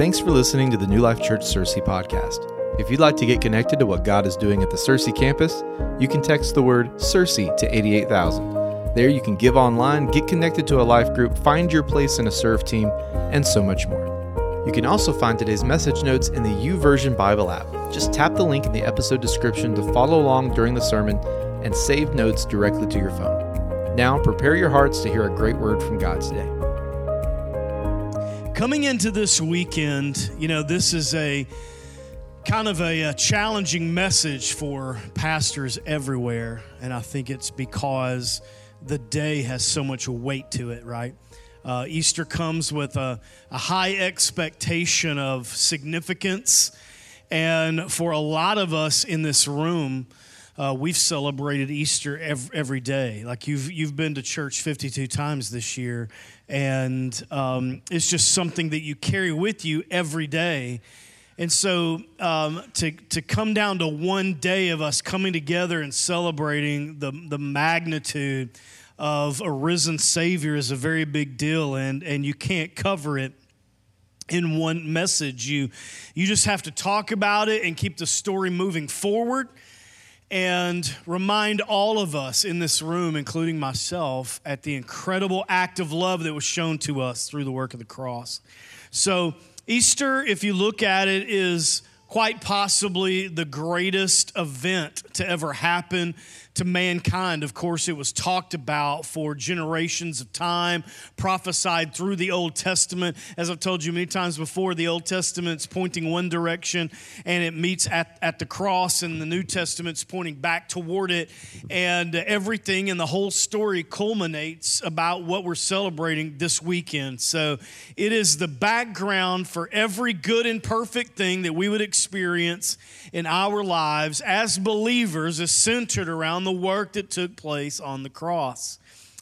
Thanks for listening to the New Life Church Searcy podcast. If you'd like to get connected to what God is doing at the Searcy campus, you can text the word Searcy to 88000. There you can give online, get connected to a life group, find your place in a serve team, and so much more. You can also find today's message notes in the YouVersion Bible app. Just tap the link in the episode description to follow along during the sermon and save notes directly to your phone. Now, prepare your hearts to hear a great word from God today. Coming into this weekend, you know, this is a kind of a, a, challenging message for pastors everywhere. And I think it's because the day has so much weight to it, right? Uh, Easter comes with a, a high expectation of significance. And for a lot of us in this room, uh, we've celebrated Easter every, every day. Like you've you've been to church 52 times this year, and um, it's just something that you carry with you every day. And so um, to to come down to one day of us coming together and celebrating the the magnitude of a risen Savior is a very big deal, and, and you can't cover it in one message. You, you just have to talk about it and keep the story moving forward and remind all of us in this room, including myself, at the incredible act of love that was shown to us through the work of the cross. So, Easter, if you look at it, is quite possibly the greatest event to ever happen to mankind. Of course, it was talked about for generations of time, prophesied through the Old Testament. As I've told you many times before, the Old Testament's pointing one direction and it meets at, at the cross, and the New Testament's pointing back toward it. And everything and the whole story culminates about what we're celebrating this weekend. So it is the background for every good and perfect thing that we would experience in our lives as believers is centered around the work that took place on the cross.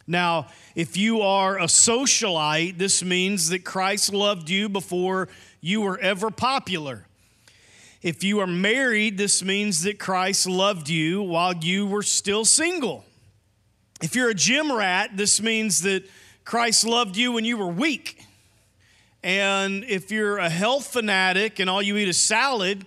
Now, if you are a socialite, this means that Christ loved you before you were ever popular. If you are married, this means that Christ loved you while you were still single. If you're a gym rat, this means that Christ loved you when you were weak. And if you're a health fanatic and all you eat is salad,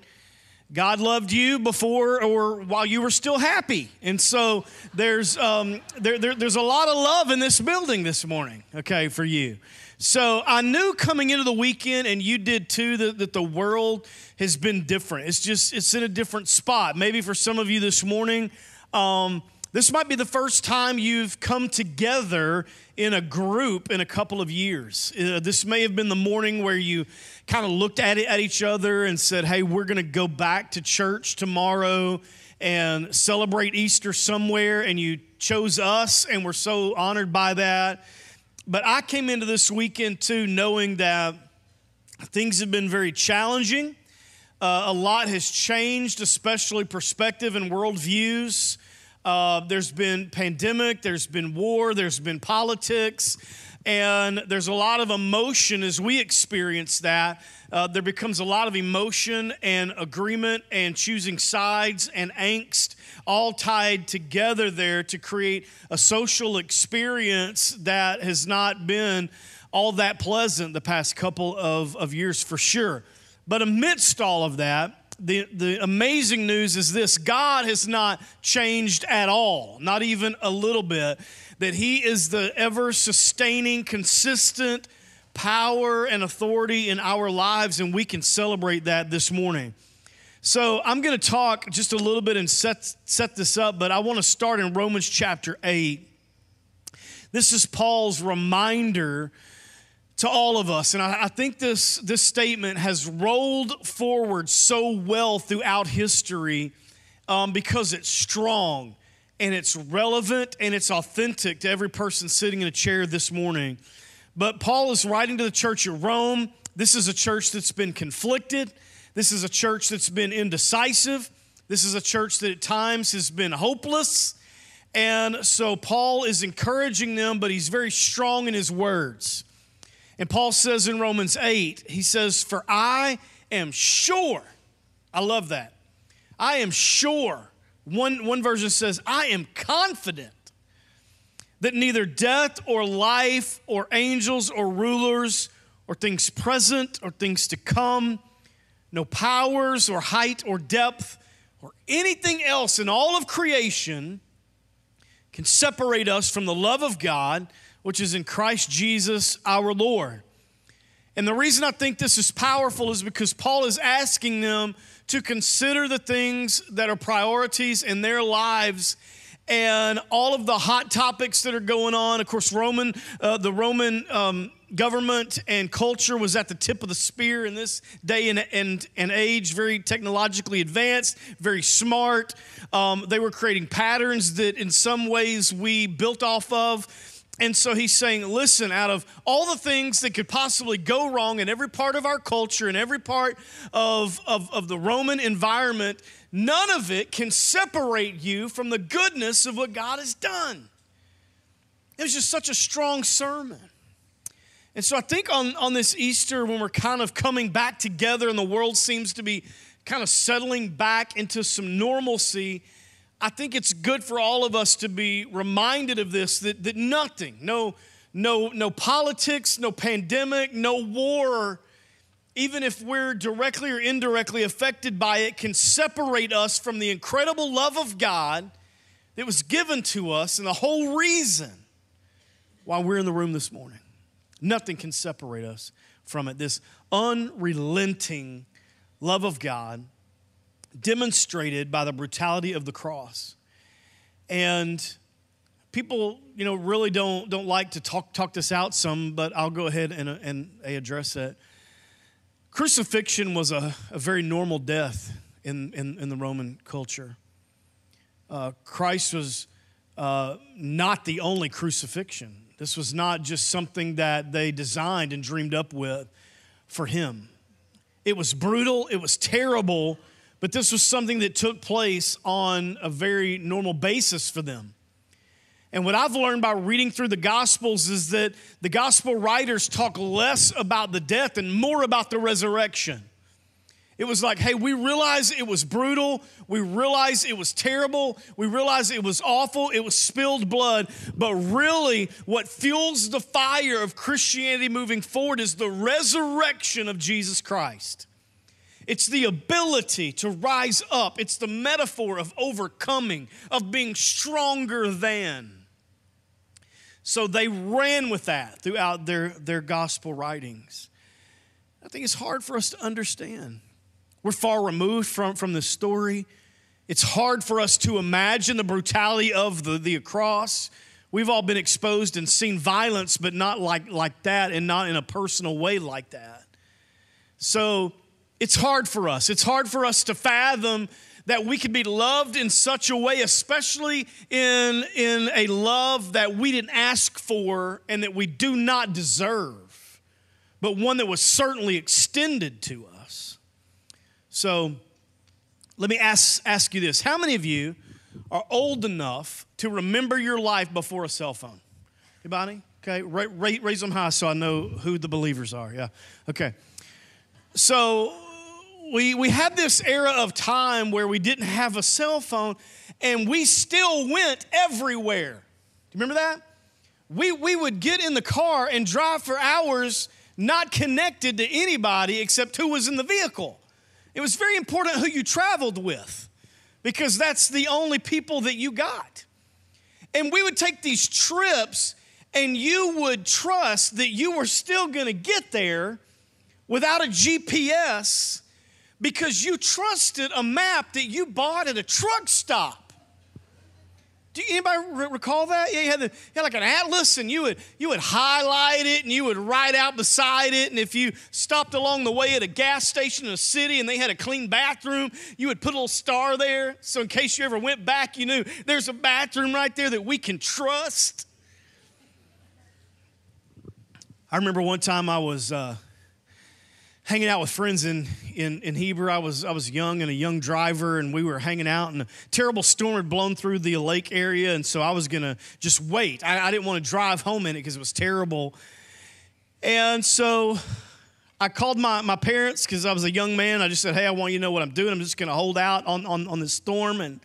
God loved you before or while you were still happy. And so there's, um, there, there, there's a lot of love in this building this morning, okay, for you. So I knew coming into the weekend, and you did too, that, that the world has been different. It's just, it's in a different spot. Maybe for some of you this morning, um, this might be the first time you've come together in a group in a couple of years. Uh, this may have been the morning where you kind of looked at it at each other and said, "Hey, we're going to go back to church tomorrow and celebrate Easter somewhere," and you chose us, and we're so honored by that. But I came into this weekend too knowing that things have been very challenging. Uh, a lot has changed, especially perspective and worldviews. Uh, there's been pandemic, there's been war, there's been politics, and there's a lot of emotion as we experience that. Uh, there becomes a lot of emotion and agreement and choosing sides and angst all tied together there to create a social experience that has not been all that pleasant the past couple of, of years for sure. But amidst all of that, the, the amazing news is this God has not changed at all, not even a little bit. That He is the ever sustaining, consistent power and authority in our lives, and we can celebrate that this morning. So I'm going to talk just a little bit and set, set this up, but I want to start in Romans chapter 8. This is Paul's reminder to all of us. And I, I, think this, this statement has rolled forward so well throughout history um, because it's strong and it's relevant and it's authentic to every person sitting in a chair this morning. But Paul is writing to the church at Rome. This is a church that's been conflicted, this is a church that's been indecisive, this is a church that at times has been hopeless. And so Paul is encouraging them, but he's very strong in his words. And Paul says in Romans 8, he says, For I am sure, I love that. I am sure. One, one version says, I am confident that neither death or life or angels or rulers or things present or things to come, no powers or height or depth or anything else in all of creation can separate us from the love of God, which is in Christ Jesus our Lord. And the reason I think this is powerful is because Paul is asking them to consider the things that are priorities in their lives and all of the hot topics that are going on. Of course, Roman, uh, the Roman um, government and culture was at the tip of the spear in this day and, and, and age, very technologically advanced, very smart. Um, they were creating patterns that in some ways we built off of. And so he's saying, listen, out of all the things that could possibly go wrong in every part of our culture, in every part of, of, of the Roman environment, none of it can separate you from the goodness of what God has done. It was just such a strong sermon. And so I think on, on this Easter, when we're kind of coming back together and the world seems to be kind of settling back into some normalcy, I think it's good for all of us to be reminded of this that, that nothing, no, no, no politics, no pandemic, no war, even if we're directly or indirectly affected by it, can separate us from the incredible love of God that was given to us and the whole reason why we're in the room this morning. Nothing can separate us from it. This unrelenting love of God demonstrated by the brutality of the cross. And people, you know, really don't, don't like to talk, talk this out some, but I'll go ahead and, and address it. Crucifixion was a, a very normal death in, in, in the Roman culture. Uh, Christ was uh, not the only crucifixion. This was not just something that they designed and dreamed up with for him. It was brutal, it was terrible, but this was something that took place on a very normal basis for them. And what I've learned by reading through the Gospels is that the Gospel writers talk less about the death and more about the resurrection. It was like, hey, we realize it was brutal. We realize it was terrible. We realize it was awful. It was spilled blood. But really, what fuels the fire of Christianity moving forward is the resurrection of Jesus Christ. It's the ability to rise up. It's the metaphor of overcoming, of being stronger than. So they ran with that throughout their, their gospel writings. I think it's hard for us to understand. We're far removed from, from the story. It's hard for us to imagine the brutality of the, the cross. We've all been exposed and seen violence, but not like, like that and not in a personal way like that. So it's hard for us. It's hard for us to fathom that we could be loved in such a way, especially in, in a love that we didn't ask for and that we do not deserve, but one that was certainly extended to us. So let me ask, ask you this How many of you are old enough to remember your life before a cell phone? Anybody? Okay, raise, raise them high so I know who the believers are. Yeah, okay. So we, we had this era of time where we didn't have a cell phone and we still went everywhere. Do you remember that? We, we would get in the car and drive for hours not connected to anybody except who was in the vehicle. It was very important who you traveled with because that's the only people that you got. And we would take these trips and you would trust that you were still going to get there without a GPS because you trusted a map that you bought at a truck stop. Do anybody recall that? Yeah, you had, the, you had like an atlas, and you would you would highlight it, and you would write out beside it. And if you stopped along the way at a gas station in a city, and they had a clean bathroom, you would put a little star there, so in case you ever went back, you knew there's a bathroom right there that we can trust. I remember one time I was. Uh, hanging out with friends in, in, in Heber. I was, I was young and a young driver, and we were hanging out, and a terrible storm had blown through the lake area, and so I was going to just wait. I, I didn't want to drive home in it because it was terrible. And so I called my, my parents because I was a young man. I just said, hey, I want you to know what I'm doing. I'm just going to hold out on, on, on this storm. And,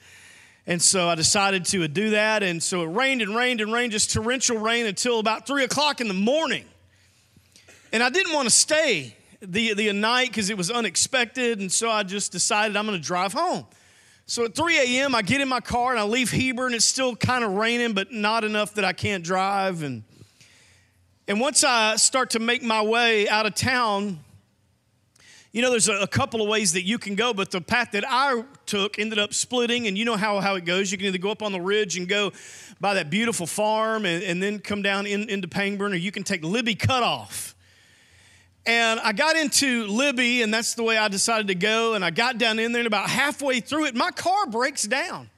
and so I decided to do that. And so it rained and rained and rained, just torrential rain until about 3 o'clock in the morning. And I didn't want to stay the, the night because it was unexpected. And so I just decided I'm going to drive home. So at 3 a.m., I get in my car and I leave Heber, and it's still kind of raining, but not enough that I can't drive. And, and once I start to make my way out of town, you know, there's a, a, couple of ways that you can go, but the path that I took ended up splitting, and you know how, how it goes. You can either go up on the ridge and go by that beautiful farm and, and then come down in, into Pangburn, or you can take Libby Cutoff. And I got into Libby, and that's the way I decided to go. And I got down in there, and about halfway through it, my car breaks down.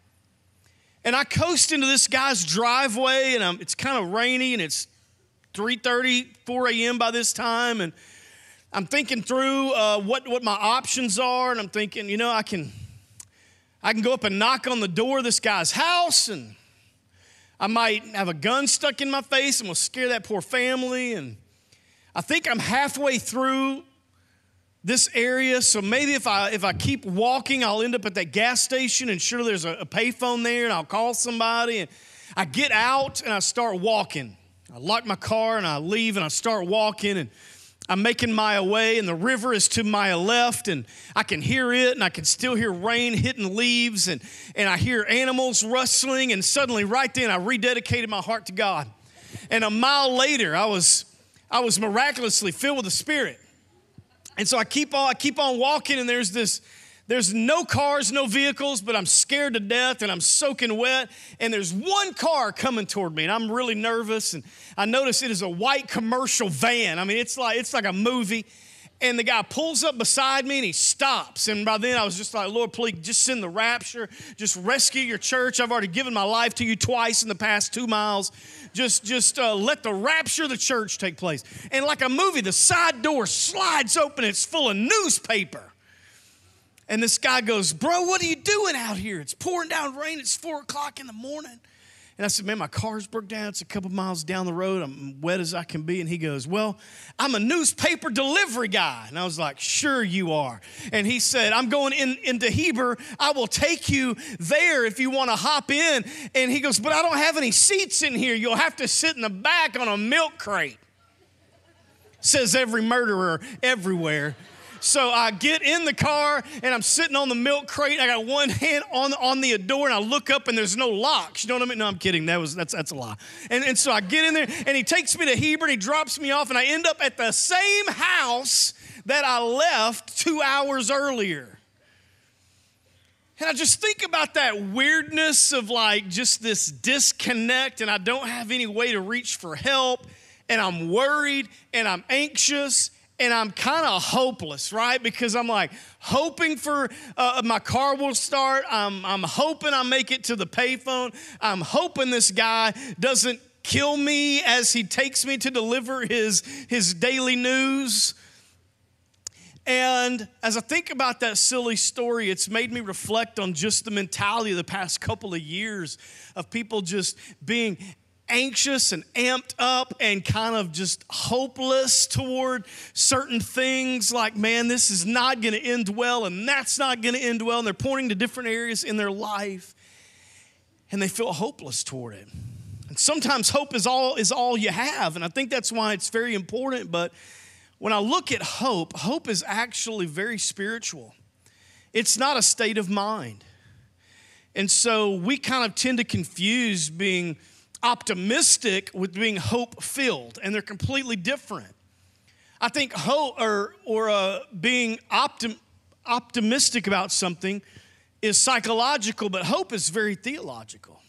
And I coast into this guy's driveway, and I'm, it's kind of rainy, and it's 3:30, 4 a.m. by this time, and I'm thinking through uh, what what my options are, and I'm thinking, you know, I can I can go up and knock on the door of this guy's house, and I might have a gun stuck in my face, and we'll scare that poor family, and I think I'm halfway through this area, so maybe if I if I keep walking, I'll end up at that gas station, and sure there's a, a payphone there, and I'll call somebody. And I get out and I start walking. I lock my car and I leave and I start walking and I'm making my way, and the river is to my left, and I can hear it, and I can still hear rain hitting leaves, and, and I hear animals rustling, and suddenly, right then, I rededicated my heart to God. And a mile later, I was I was miraculously filled with the Spirit. And so I keep on, I keep on walking, and there's this, there's no cars, no vehicles, but I'm scared to death and I'm soaking wet. And there's one car coming toward me, and I'm really nervous. And I notice it is a white commercial van. I mean, it's like it's like a movie and the guy pulls up beside me and he stops. And by then I was just like, Lord, please just send the rapture, just rescue your church. I've already given my life to you twice in the past two miles. Just, just uh, let the rapture of the church take place. And like a movie, the side door slides open, it's full of newspaper. And this guy goes, Bro, what are you doing out here? It's pouring down rain, it's four o'clock in the morning. And I said, Man, my car's broke down. It's a couple miles down the road. I'm wet as I can be. And he goes, Well, I'm a newspaper delivery guy. And I was like, Sure, you are. And he said, I'm going in, into Heber. I will take you there if you want to hop in. And he goes, But I don't have any seats in here. You'll have to sit in the back on a milk crate. Says every murderer everywhere. So I get in the car and I'm sitting on the milk crate. I got one hand on, on the door and I look up and there's no locks. You know what I mean? No, I'm kidding. That was that's that's a lie. And, and so I get in there and he takes me to Heber he drops me off and I end up at the same house that I left two hours earlier. And I just think about that weirdness of like just this disconnect, and I don't have any way to reach for help, and I'm worried and I'm anxious and I'm kind of hopeless, right? Because I'm like hoping for uh, my car will start. I'm, I'm hoping I make it to the payphone. I'm hoping this guy doesn't kill me as he takes me to deliver his, his daily news. And as I think about that silly story, it's made me reflect on just the mentality of the past couple of years of people just being anxious and amped up and kind of just hopeless toward certain things like, man, this is not going to end well and that's not going to end well. And they're pointing to different areas in their life and they feel hopeless toward it. And sometimes hope is all, is all you have. And I think that's why it's very important. But when I look at hope, hope is actually very spiritual, it's not a state of mind. And so we kind of tend to confuse being optimistic with being hope filled, and they're completely different. I think hope or, or uh, being optim, optimistic about something is psychological, but hope is very theological.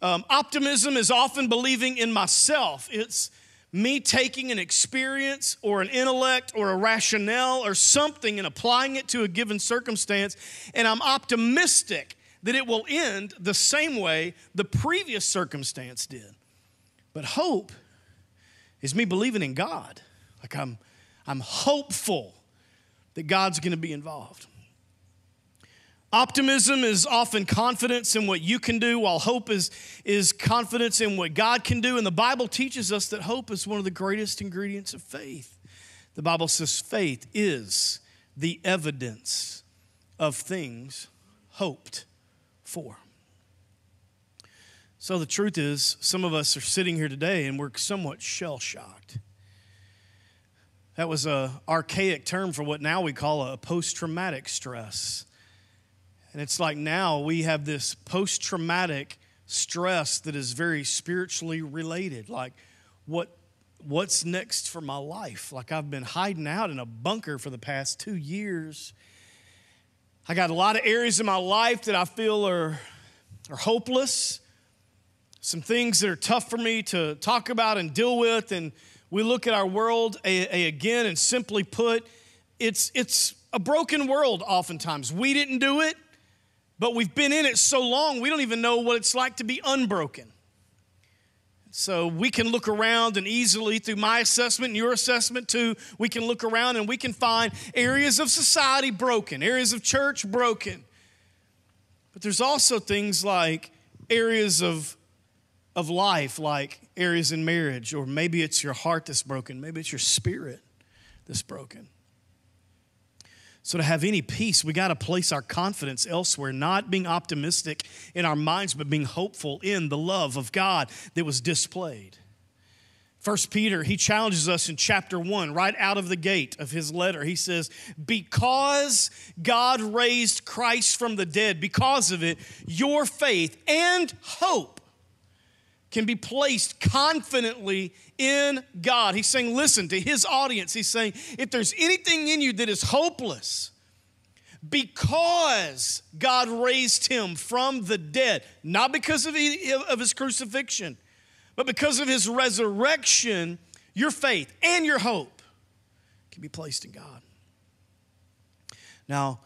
Um, optimism is often believing in myself. It's me taking an experience or an intellect or a rationale or something and applying it to a given circumstance, and I'm optimistic that it will end the same way the previous circumstance did. But hope is me believing in God. Like I'm, I'm hopeful that God's going to be involved. Optimism is often confidence in what you can do, while hope is, is confidence in what God can do. And the Bible teaches us that hope is one of the greatest ingredients of faith. The Bible says faith is the evidence of things hoped for. So the truth is, some of us are sitting here today and we're somewhat shell shocked. That was a archaic term for what now we call a post-traumatic stress. And it's like now we have this post-traumatic stress that is very spiritually related. Like what what's next for my life? Like I've been hiding out in a bunker for the past 2 years. I got a lot of areas in my life that I feel are are hopeless. Some things that are tough for me to talk about and deal with and we look at our world a, a, again and simply put, it's, it's a broken world oftentimes. We didn't do it, but we've been in it so long, we don't even know what it's like to be unbroken. So we can look around and easily, through my assessment and your assessment too, we can look around and we can find areas of society broken, areas of church broken. But there's also things like areas of of life, like areas in marriage, or maybe it's your heart that's broken, maybe it's your spirit that's broken. So, to have any peace, we got to place our confidence elsewhere, not being optimistic in our minds, but being hopeful in the love of God that was displayed. First Peter, he challenges us in chapter one, right out of the gate of his letter. He says, Because God raised Christ from the dead, because of it, your faith and hope can be placed confidently in God. He's saying, listen to his audience. He's saying, if there's anything in you that is hopeless, because God raised him from the dead, not because of, his crucifixion, but because of his resurrection, your faith and your hope can be placed in God. Now,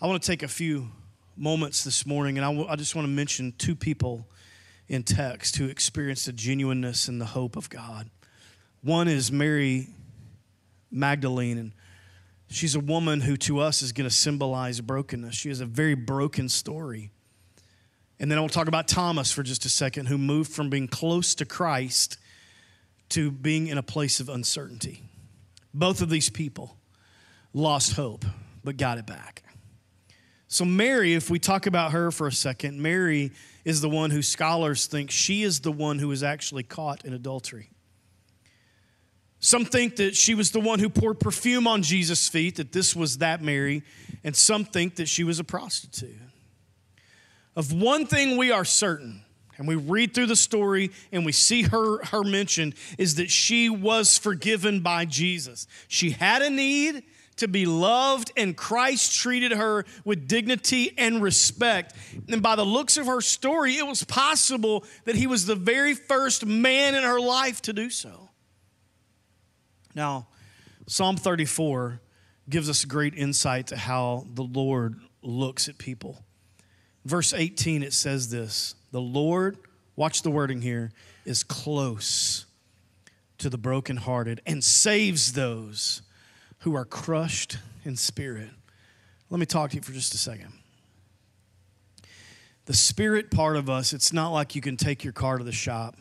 I want to take a few moments this morning, and I, just want to mention two people in text who experienced the genuineness and the hope of God. One is Mary Magdalene, and she's a woman who to us is going to symbolize brokenness. She has a very broken story. And then I'll talk about Thomas for just a second, who moved from being close to Christ to being in a place of uncertainty. Both of these people lost hope, but got it back. So, Mary, if we talk about her for a second, Mary is the one who scholars think she is the one who was actually caught in adultery. Some think that she was the one who poured perfume on Jesus' feet, that this was that Mary, and some think that she was a prostitute. Of one thing we are certain, and we read through the story and we see her, her mentioned, is that she was forgiven by Jesus. She had a need to be loved, and Christ treated her with dignity and respect. And by the looks of her story, it was possible that he was the very first man in her life to do so. Now, Psalm 34 gives us great insight to how the Lord looks at people. Verse 18, it says this The Lord, watch the wording here, is close to the brokenhearted and saves those who are crushed in spirit. Let me talk to you for just a second. The spirit part of us, it's not like you can take your car to the shop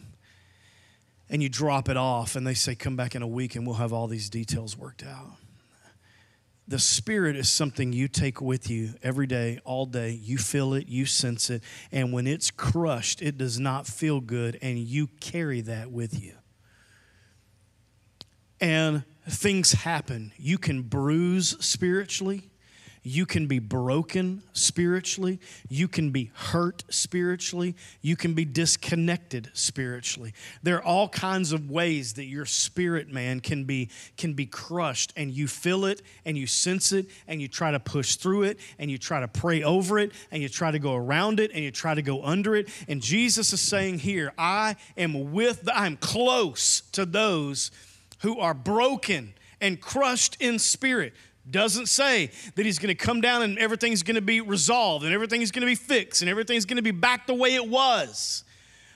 and you drop it off and they say, come back in a week and we'll have all these details worked out. The spirit is something you take with you every day, all day. You feel it, you sense it, and when it's crushed, it does not feel good, and you carry that with you. And things happen. You can bruise spiritually. You can be broken spiritually. You can be hurt spiritually. You can be disconnected spiritually. There are all kinds of ways that your spirit man can be can be crushed and you feel it and you sense it and you try to push through it and you try to pray over it and you try to go around it and you try to go under it. And Jesus is saying here, I am with the, I'm close to those who are broken and crushed in spirit. Doesn't say that he's going to come down and everything's going to be resolved and everything's going to be fixed and everything's going to be back the way it was.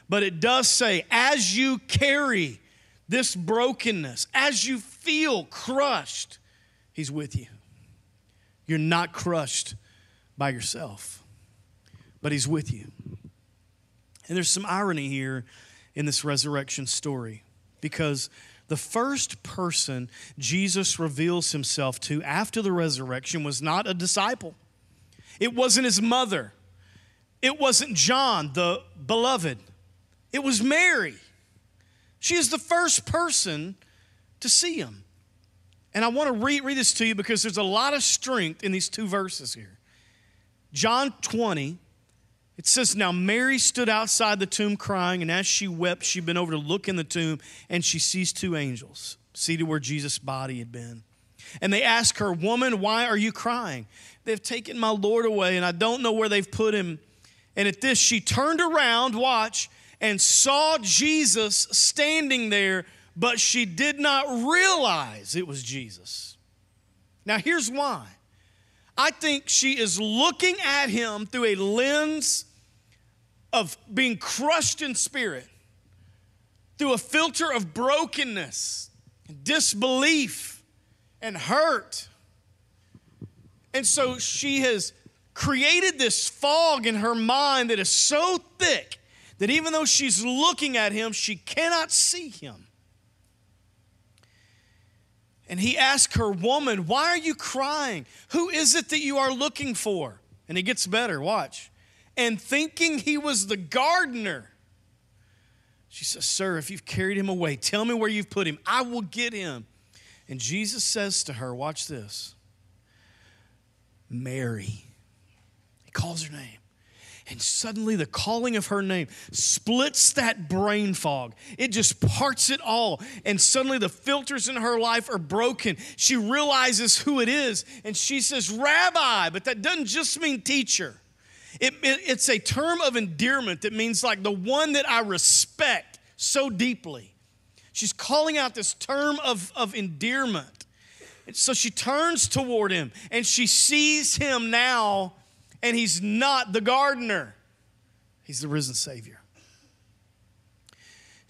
But it does say, as you carry this brokenness, as you feel crushed, he's with you. You're not crushed by yourself, but he's with you. And there's some irony here in this resurrection story because the first person Jesus reveals himself to after the resurrection was not a disciple, it wasn't his mother, it wasn't John, the beloved, it was Mary. She is the first person to see him. And I want to read, read this to you because there's a lot of strength in these two verses here. John 20, it says, Now Mary stood outside the tomb crying, and as she wept, she bent over to look in the tomb, and she sees two angels seated where Jesus' body had been. And they ask her, Woman, why are you crying? They've taken my Lord away, and I don't know where they've put him. And at this, she turned around, watch, and saw Jesus standing there but she did not realize it was Jesus. Now, here's why. I think she is looking at him through a lens of being crushed in spirit, through a filter of brokenness, and disbelief, and hurt. And so she has created this fog in her mind that is so thick that even though she's looking at him, she cannot see him. And he asked her, Woman, why are you crying? Who is it that you are looking for? And he gets better, watch. And thinking he was the gardener, she says, Sir, if you've carried him away, tell me where you've put him. I will get him. And Jesus says to her, Watch this Mary. He calls her name. And suddenly the calling of her name splits that brain fog. It just parts it all. And suddenly the filters in her life are broken. She realizes who it is and she says, Rabbi, but that doesn't just mean teacher. It, it, it's a term of endearment that means like the one that I respect so deeply. She's calling out this term of, of endearment. And so she turns toward him and she sees him now and he's not the gardener, he's the risen Savior.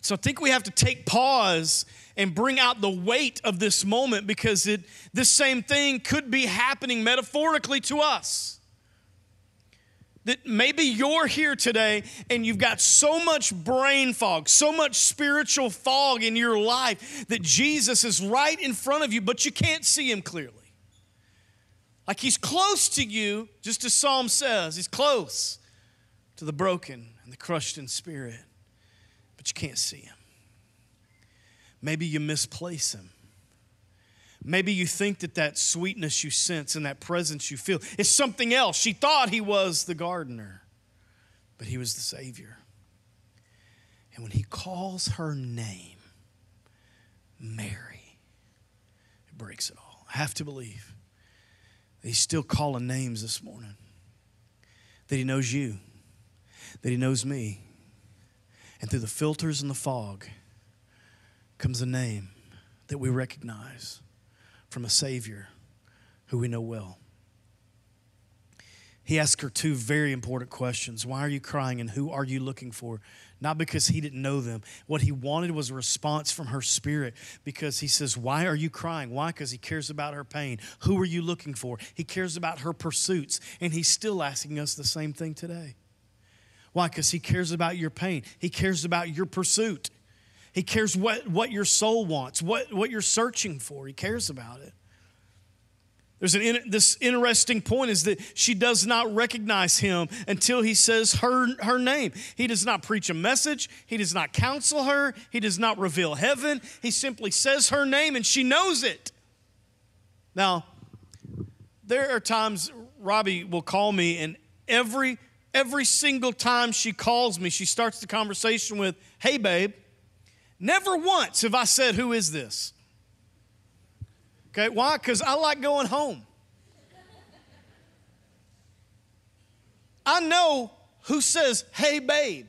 So I think we have to take pause and bring out the weight of this moment because it, this same thing could be happening metaphorically to us. That maybe you're here today and you've got so much brain fog, so much spiritual fog in your life that Jesus is right in front of you, but you can't see him clearly. Like he's close to you, just as Psalm says, he's close to the broken and the crushed in spirit, but you can't see him. Maybe you misplace him. Maybe you think that that sweetness you sense and that presence you feel is something else. She thought he was the gardener, but he was the Savior. And when he calls her name, Mary, it breaks it all. I have to believe that He's still calling names this morning. That He knows you, that He knows me. And through the filters and the fog comes a name that we recognize from a Savior who we know well. He asked her two very important questions Why are you crying and who are you looking for? not because he didn't know them. What he wanted was a response from her spirit because he says, Why are you crying? Why? Because he cares about her pain. Who are you looking for? He cares about her pursuits. And he's still asking us the same thing today. Why? Because he cares about your pain, he cares about your pursuit. He cares what, what your soul wants, what, what you're searching for. He cares about it. There's an this interesting point is that she does not recognize him until he says her, her name. He does not preach a message. He does not counsel her. He does not reveal heaven. He simply says her name and she knows it. Now, there are times Robbie will call me and every every single time she calls me, she starts the conversation with, "Hey babe." Never once have I said, "Who is this?" Okay, why? Because I like going home. I know who says, hey, babe.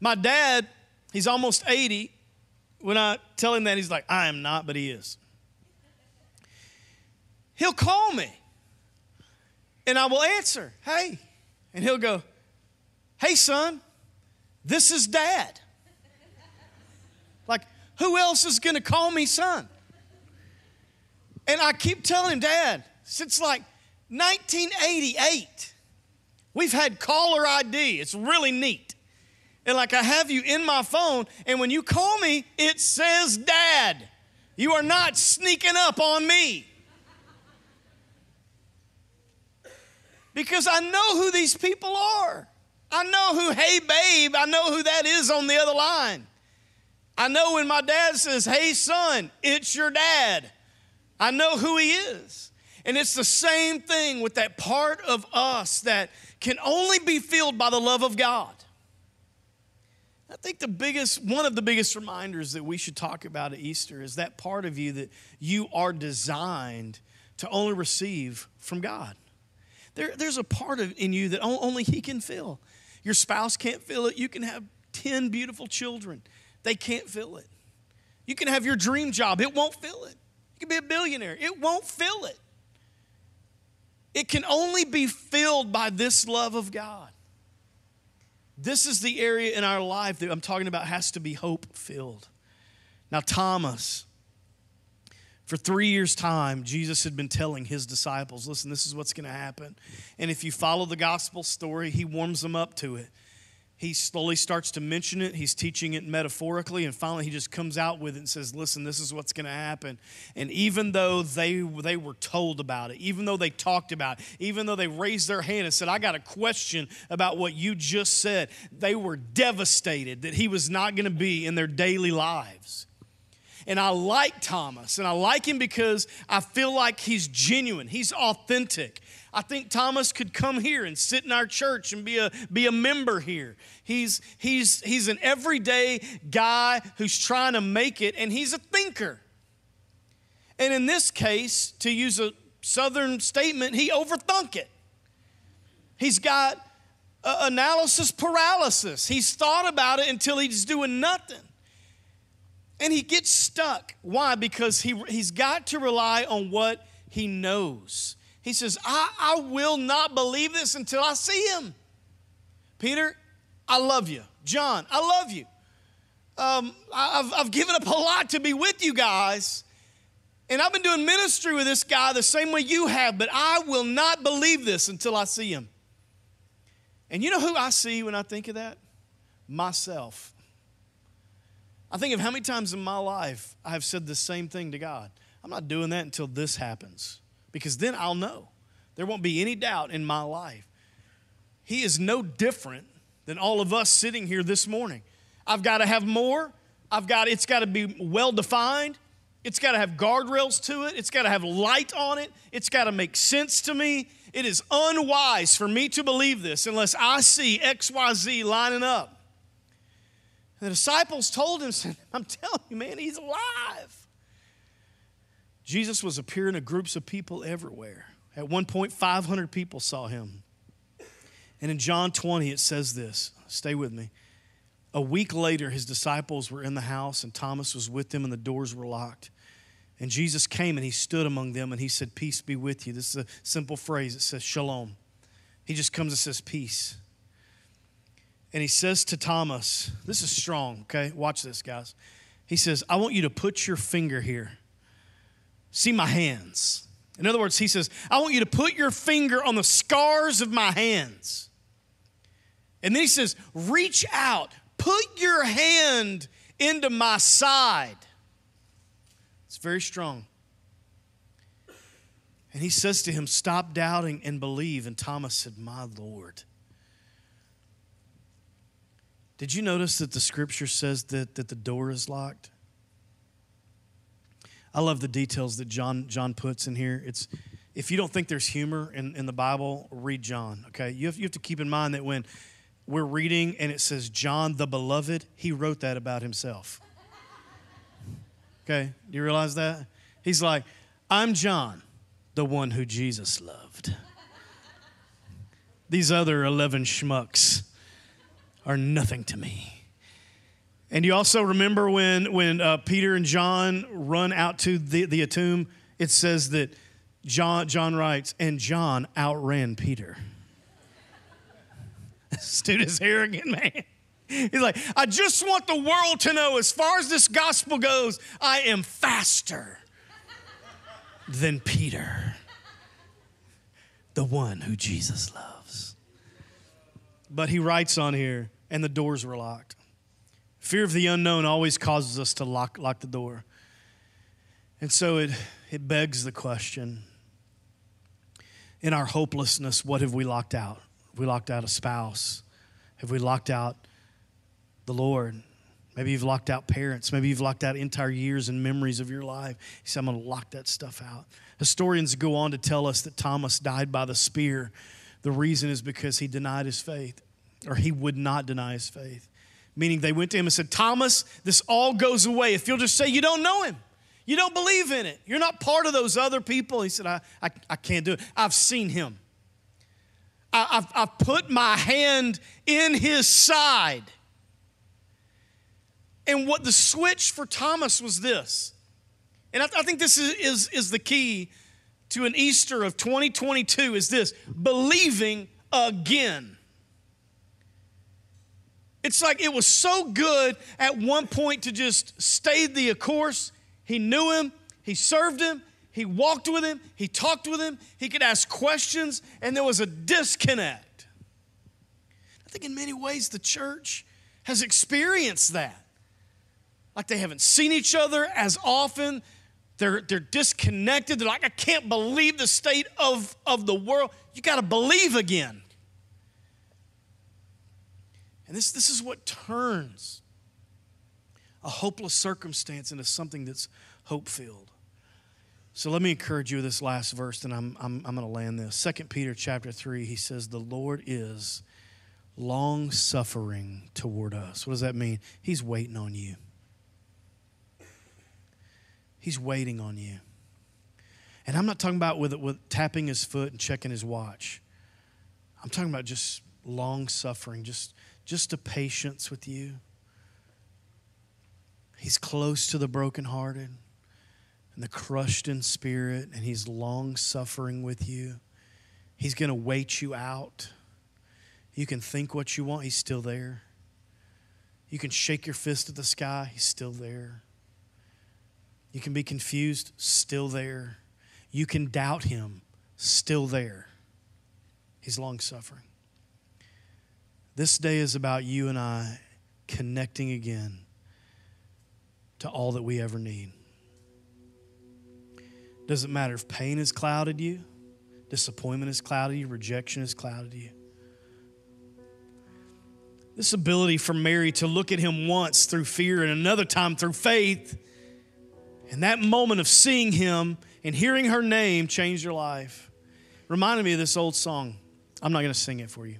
My dad, he's almost 80. When I tell him that, he's like, I am not, but he is. He'll call me and I will answer, hey. And he'll go, hey, son, this is dad. Who else is going to call me son? And I keep telling Dad, since like 1988, we've had caller ID. It's really neat. And like I have you in my phone, and when you call me, it says Dad. You are not sneaking up on me. Because I know who these people are. I know who, hey babe, I know who that is on the other line. I know when my dad says, Hey, son, it's your dad, I know who he is. And it's the same thing with that part of us that can only be filled by the love of God. I think the biggest, one of the biggest reminders that we should talk about at Easter is that part of you that you are designed to only receive from God. There, there's a part of in you that only He can fill. Your spouse can't fill it. You can have 10 beautiful children, they can't fill it. You can have your dream job, it won't fill it. You can be a billionaire, it won't fill it. It can only be filled by this love of God. This is the area in our life that I'm talking about has to be hope filled. Now, Thomas, for three years' time, Jesus had been telling his disciples, listen, this is what's going to happen. And if you follow the gospel story, he warms them up to it he slowly starts to mention it. He's teaching it metaphorically, and finally he just comes out with it and says, Listen, this is what's going to happen. And even though they, they were told about it, even though they talked about it, even though they raised their hand and said, I got a question about what you just said, they were devastated that he was not going to be in their daily lives. And I like Thomas, and I like him because I feel like he's genuine, he's authentic. I think Thomas could come here and sit in our church and be a, be a member here. He's, he's, he's an everyday guy who's trying to make it, and he's a thinker. And in this case, to use a southern statement, he overthunk it. He's got analysis paralysis. He's thought about it until he's doing nothing. And he gets stuck. Why? Because he, he's got to rely on what he knows. He says, I, I will not believe this until I see him. Peter, I love you. John, I love you. Um, I've, I've given up a lot to be with you guys. And I've been doing ministry with this guy the same way you have, but I will not believe this until I see him. And you know who I see when I think of that? Myself. I think of how many times in my life I have said the same thing to God. I'm not doing that until this happens because then I'll know. There won't be any doubt in my life. He is no different than all of us sitting here this morning. I've got to have more. I've got it's got to be well defined. It's got to have guardrails to it. It's got to have light on it. It's got to make sense to me. It is unwise for me to believe this unless I see XYZ lining up. The disciples told him, I'm telling you, man, he's alive. Jesus was appearing to groups of people everywhere. At one point, 500 people saw him. And in John 20, it says this stay with me. A week later, his disciples were in the house, and Thomas was with them, and the doors were locked. And Jesus came and he stood among them, and he said, Peace be with you. This is a simple phrase. It says, Shalom. He just comes and says, Peace. And he says to Thomas, This is strong, okay? Watch this, guys. He says, I want you to put your finger here See my hands. In other words, he says, I want you to put your finger on the scars of my hands. And then he says, reach out, put your hand into my side. It's very strong. And he says to him, Stop doubting and believe. And Thomas said, My Lord. Did you notice that the scripture says that, that the door is locked? I love the details that John John puts in here. It's if you don't think there's humor in, in the Bible, read John. Okay, you have, you have to keep in mind that when we're reading and it says John the beloved, he wrote that about himself. Okay, do you realize that? He's like, I'm John, the one who Jesus loved. These other 11 schmucks are nothing to me. And you also remember when, when uh, Peter and John run out to the, the tomb, it says that John, John writes, and John outran Peter. this dude is arrogant, man. He's like, I just want the world to know as far as this gospel goes, I am faster than Peter, the one who Jesus loves. But he writes on here, and the doors were locked. Fear of the unknown always causes us to lock, lock the door. And so it, it begs the question in our hopelessness, what have we locked out? Have we locked out a spouse? Have we locked out the Lord? Maybe you've locked out parents. Maybe you've locked out entire years and memories of your life. He said, I'm going to lock that stuff out. Historians go on to tell us that Thomas died by the spear. The reason is because he denied his faith, or he would not deny his faith. Meaning they went to him and said, Thomas, this all goes away if you'll just say you don't know him. You don't believe in it. You're not part of those other people. He said, I, I, I can't do it. I've seen him. I, I've, I've put my hand in his side. And what the switch for Thomas was this. And I, I think this is, is, is the key to an Easter of 2022 is this believing again. It's like it was so good at one point to just stay the course. He knew him, he served him, he walked with him, he talked with him, he could ask questions, and there was a disconnect. I think in many ways the church has experienced that like they haven't seen each other as often. They're, they're disconnected. They're like, I can't believe the state of, of the world. You got to believe again. And this, this is what turns a hopeless circumstance into something that's hope filled. So let me encourage you with this last verse, and I'm, I'm, I'm going to land this. 2 Peter chapter 3, he says, The Lord is long suffering toward us. What does that mean? He's waiting on you. He's waiting on you. And I'm not talking about with, with tapping his foot and checking his watch. I'm talking about just long suffering, just, just a patience with you. He's close to the brokenhearted and the crushed in spirit, and he's long suffering with you. He's going to wait you out. You can think what you want, he's still there. You can shake your fist at the sky, he's still there. You can be confused, still there. You can doubt him, still there. He's long suffering. This day is about you and I connecting again to all that we ever need. Doesn't matter if pain has clouded you, disappointment has clouded you, rejection has clouded you. This ability for Mary to look at him once through fear and another time through faith and that moment of seeing him and hearing her name changed her life. Reminded me of this old song. I'm not going to sing it for you,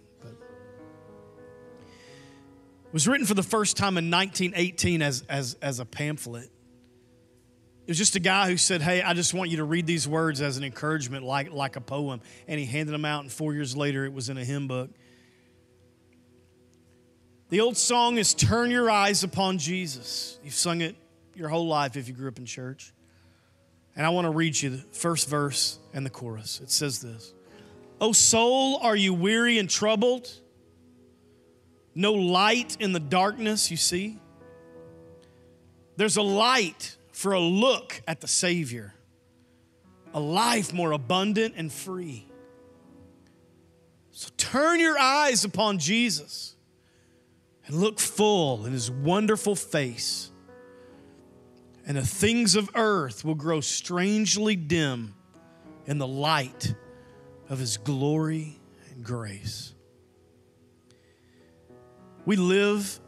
was written for the first time in 1918 as, as, as a pamphlet. It was just a guy who said, Hey, I just want you to read these words as an encouragement, like, like a poem. And he handed them out, and four years later, it was in a hymn book. The old song is Turn Your Eyes Upon Jesus. You've sung it your whole life if you grew up in church. And I want to read you the first verse and the chorus. It says this O soul, are you weary and troubled? No light in the darkness you see? There's a light for a look at the Savior, a life more abundant and free. So turn your eyes upon Jesus and look full in his wonderful face and the things of earth will grow strangely dim in the light of His glory and grace. We live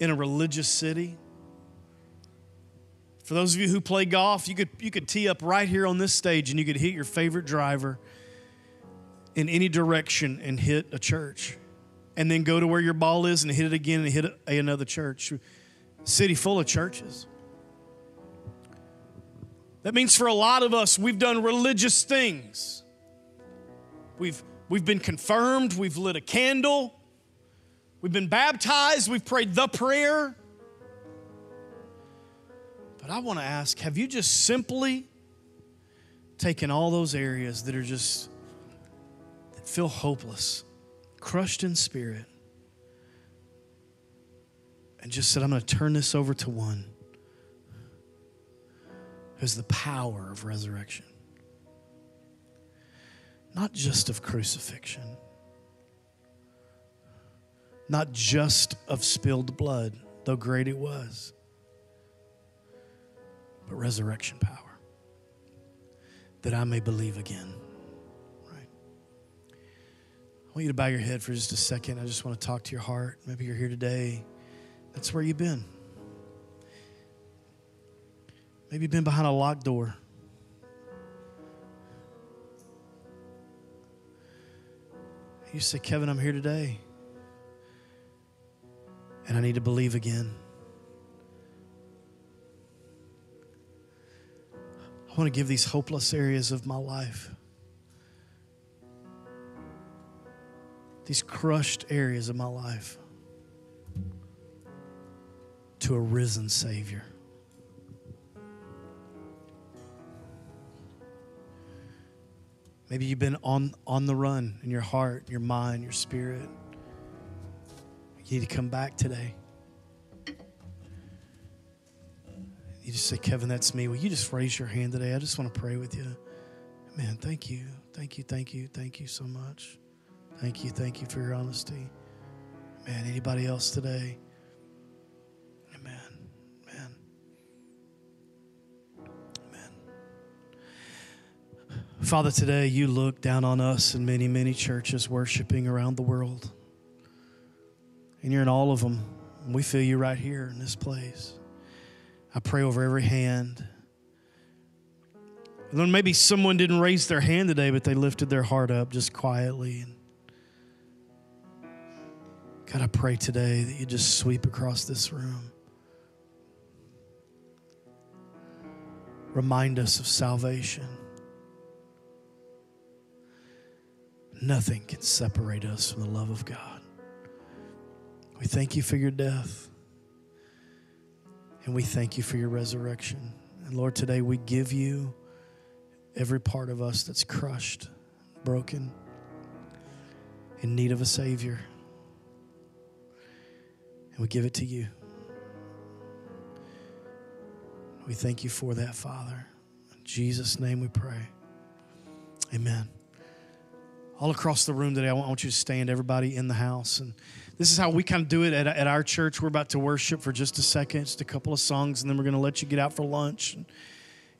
in a religious city. For those of you who play golf, you could, you could tee up right here on this stage and you could hit your favorite driver in any direction and hit a church. And then go to where your ball is and hit it again and hit a, another church. City full of churches. That means for a lot of us, we've done religious things. We've, we've been confirmed, we've lit a candle, we've been baptized, we've prayed the prayer. But I want to ask have you just simply taken all those areas that are just, that feel hopeless, crushed in spirit, and just said, I'm going to turn this over to one? who's the power of resurrection. Not just of crucifixion, not just of spilled blood, though great it was, but resurrection power. That I may believe again. Right? I want you to bow your head for just a second. I just want to talk to your heart. Maybe you're here today. That's where you've been. Maybe you've been behind a locked door. You say, Kevin, I'm here today. And I need to believe again. I want to give these hopeless areas of my life, these crushed areas of my life, to a risen Savior. Maybe you've been on, on the run in your heart, your mind, your spirit. You need to come back today. You just say, Kevin, that's me. Will you just raise your hand today? I just want to pray with you. Man, thank you. Thank you. Thank you. Thank you so much. Thank you. Thank you for your honesty. Man, anybody else today? Amen. Amen. Amen. Father, today you look down on us in many, many churches worshiping around the world. And you're in all of them. We feel you right here in this place. I pray over every hand. And then maybe someone didn't raise their hand today, but they lifted their heart up just quietly. And God, I pray today that you just sweep across this room. Remind us of salvation. Nothing can separate us from the love of God. We thank you for your death. And we thank you for your resurrection. And Lord, today we give you every part of us that's crushed, broken, in need of a Savior. And we give it to you. We thank you for that, Father. In Jesus' name we pray. Amen all across the room today, I want you to stand, everybody in the house. And this is how we kind of do it at, at our church. We're about to worship for just a second, just a couple of songs, and then we're going to let you get out for lunch.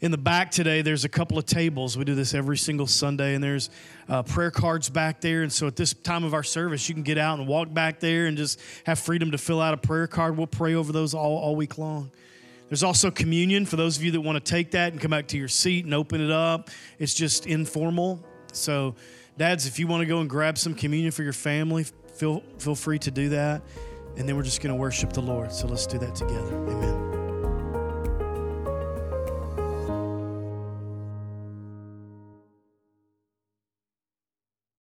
In the back today, there's a couple of tables. We do this every single Sunday, and there's uh, prayer cards back there. And so at this time of our service, you can get out and walk back there and just have freedom to fill out a prayer card. We'll pray over those all, all week long. There's also communion for those of you that want to take that and come back to your seat and open it up. It's just informal. So, Dads, if you want to go and grab some communion for your family, feel, feel free to do that. And then we're just going to worship the Lord. So let's do that together. Amen.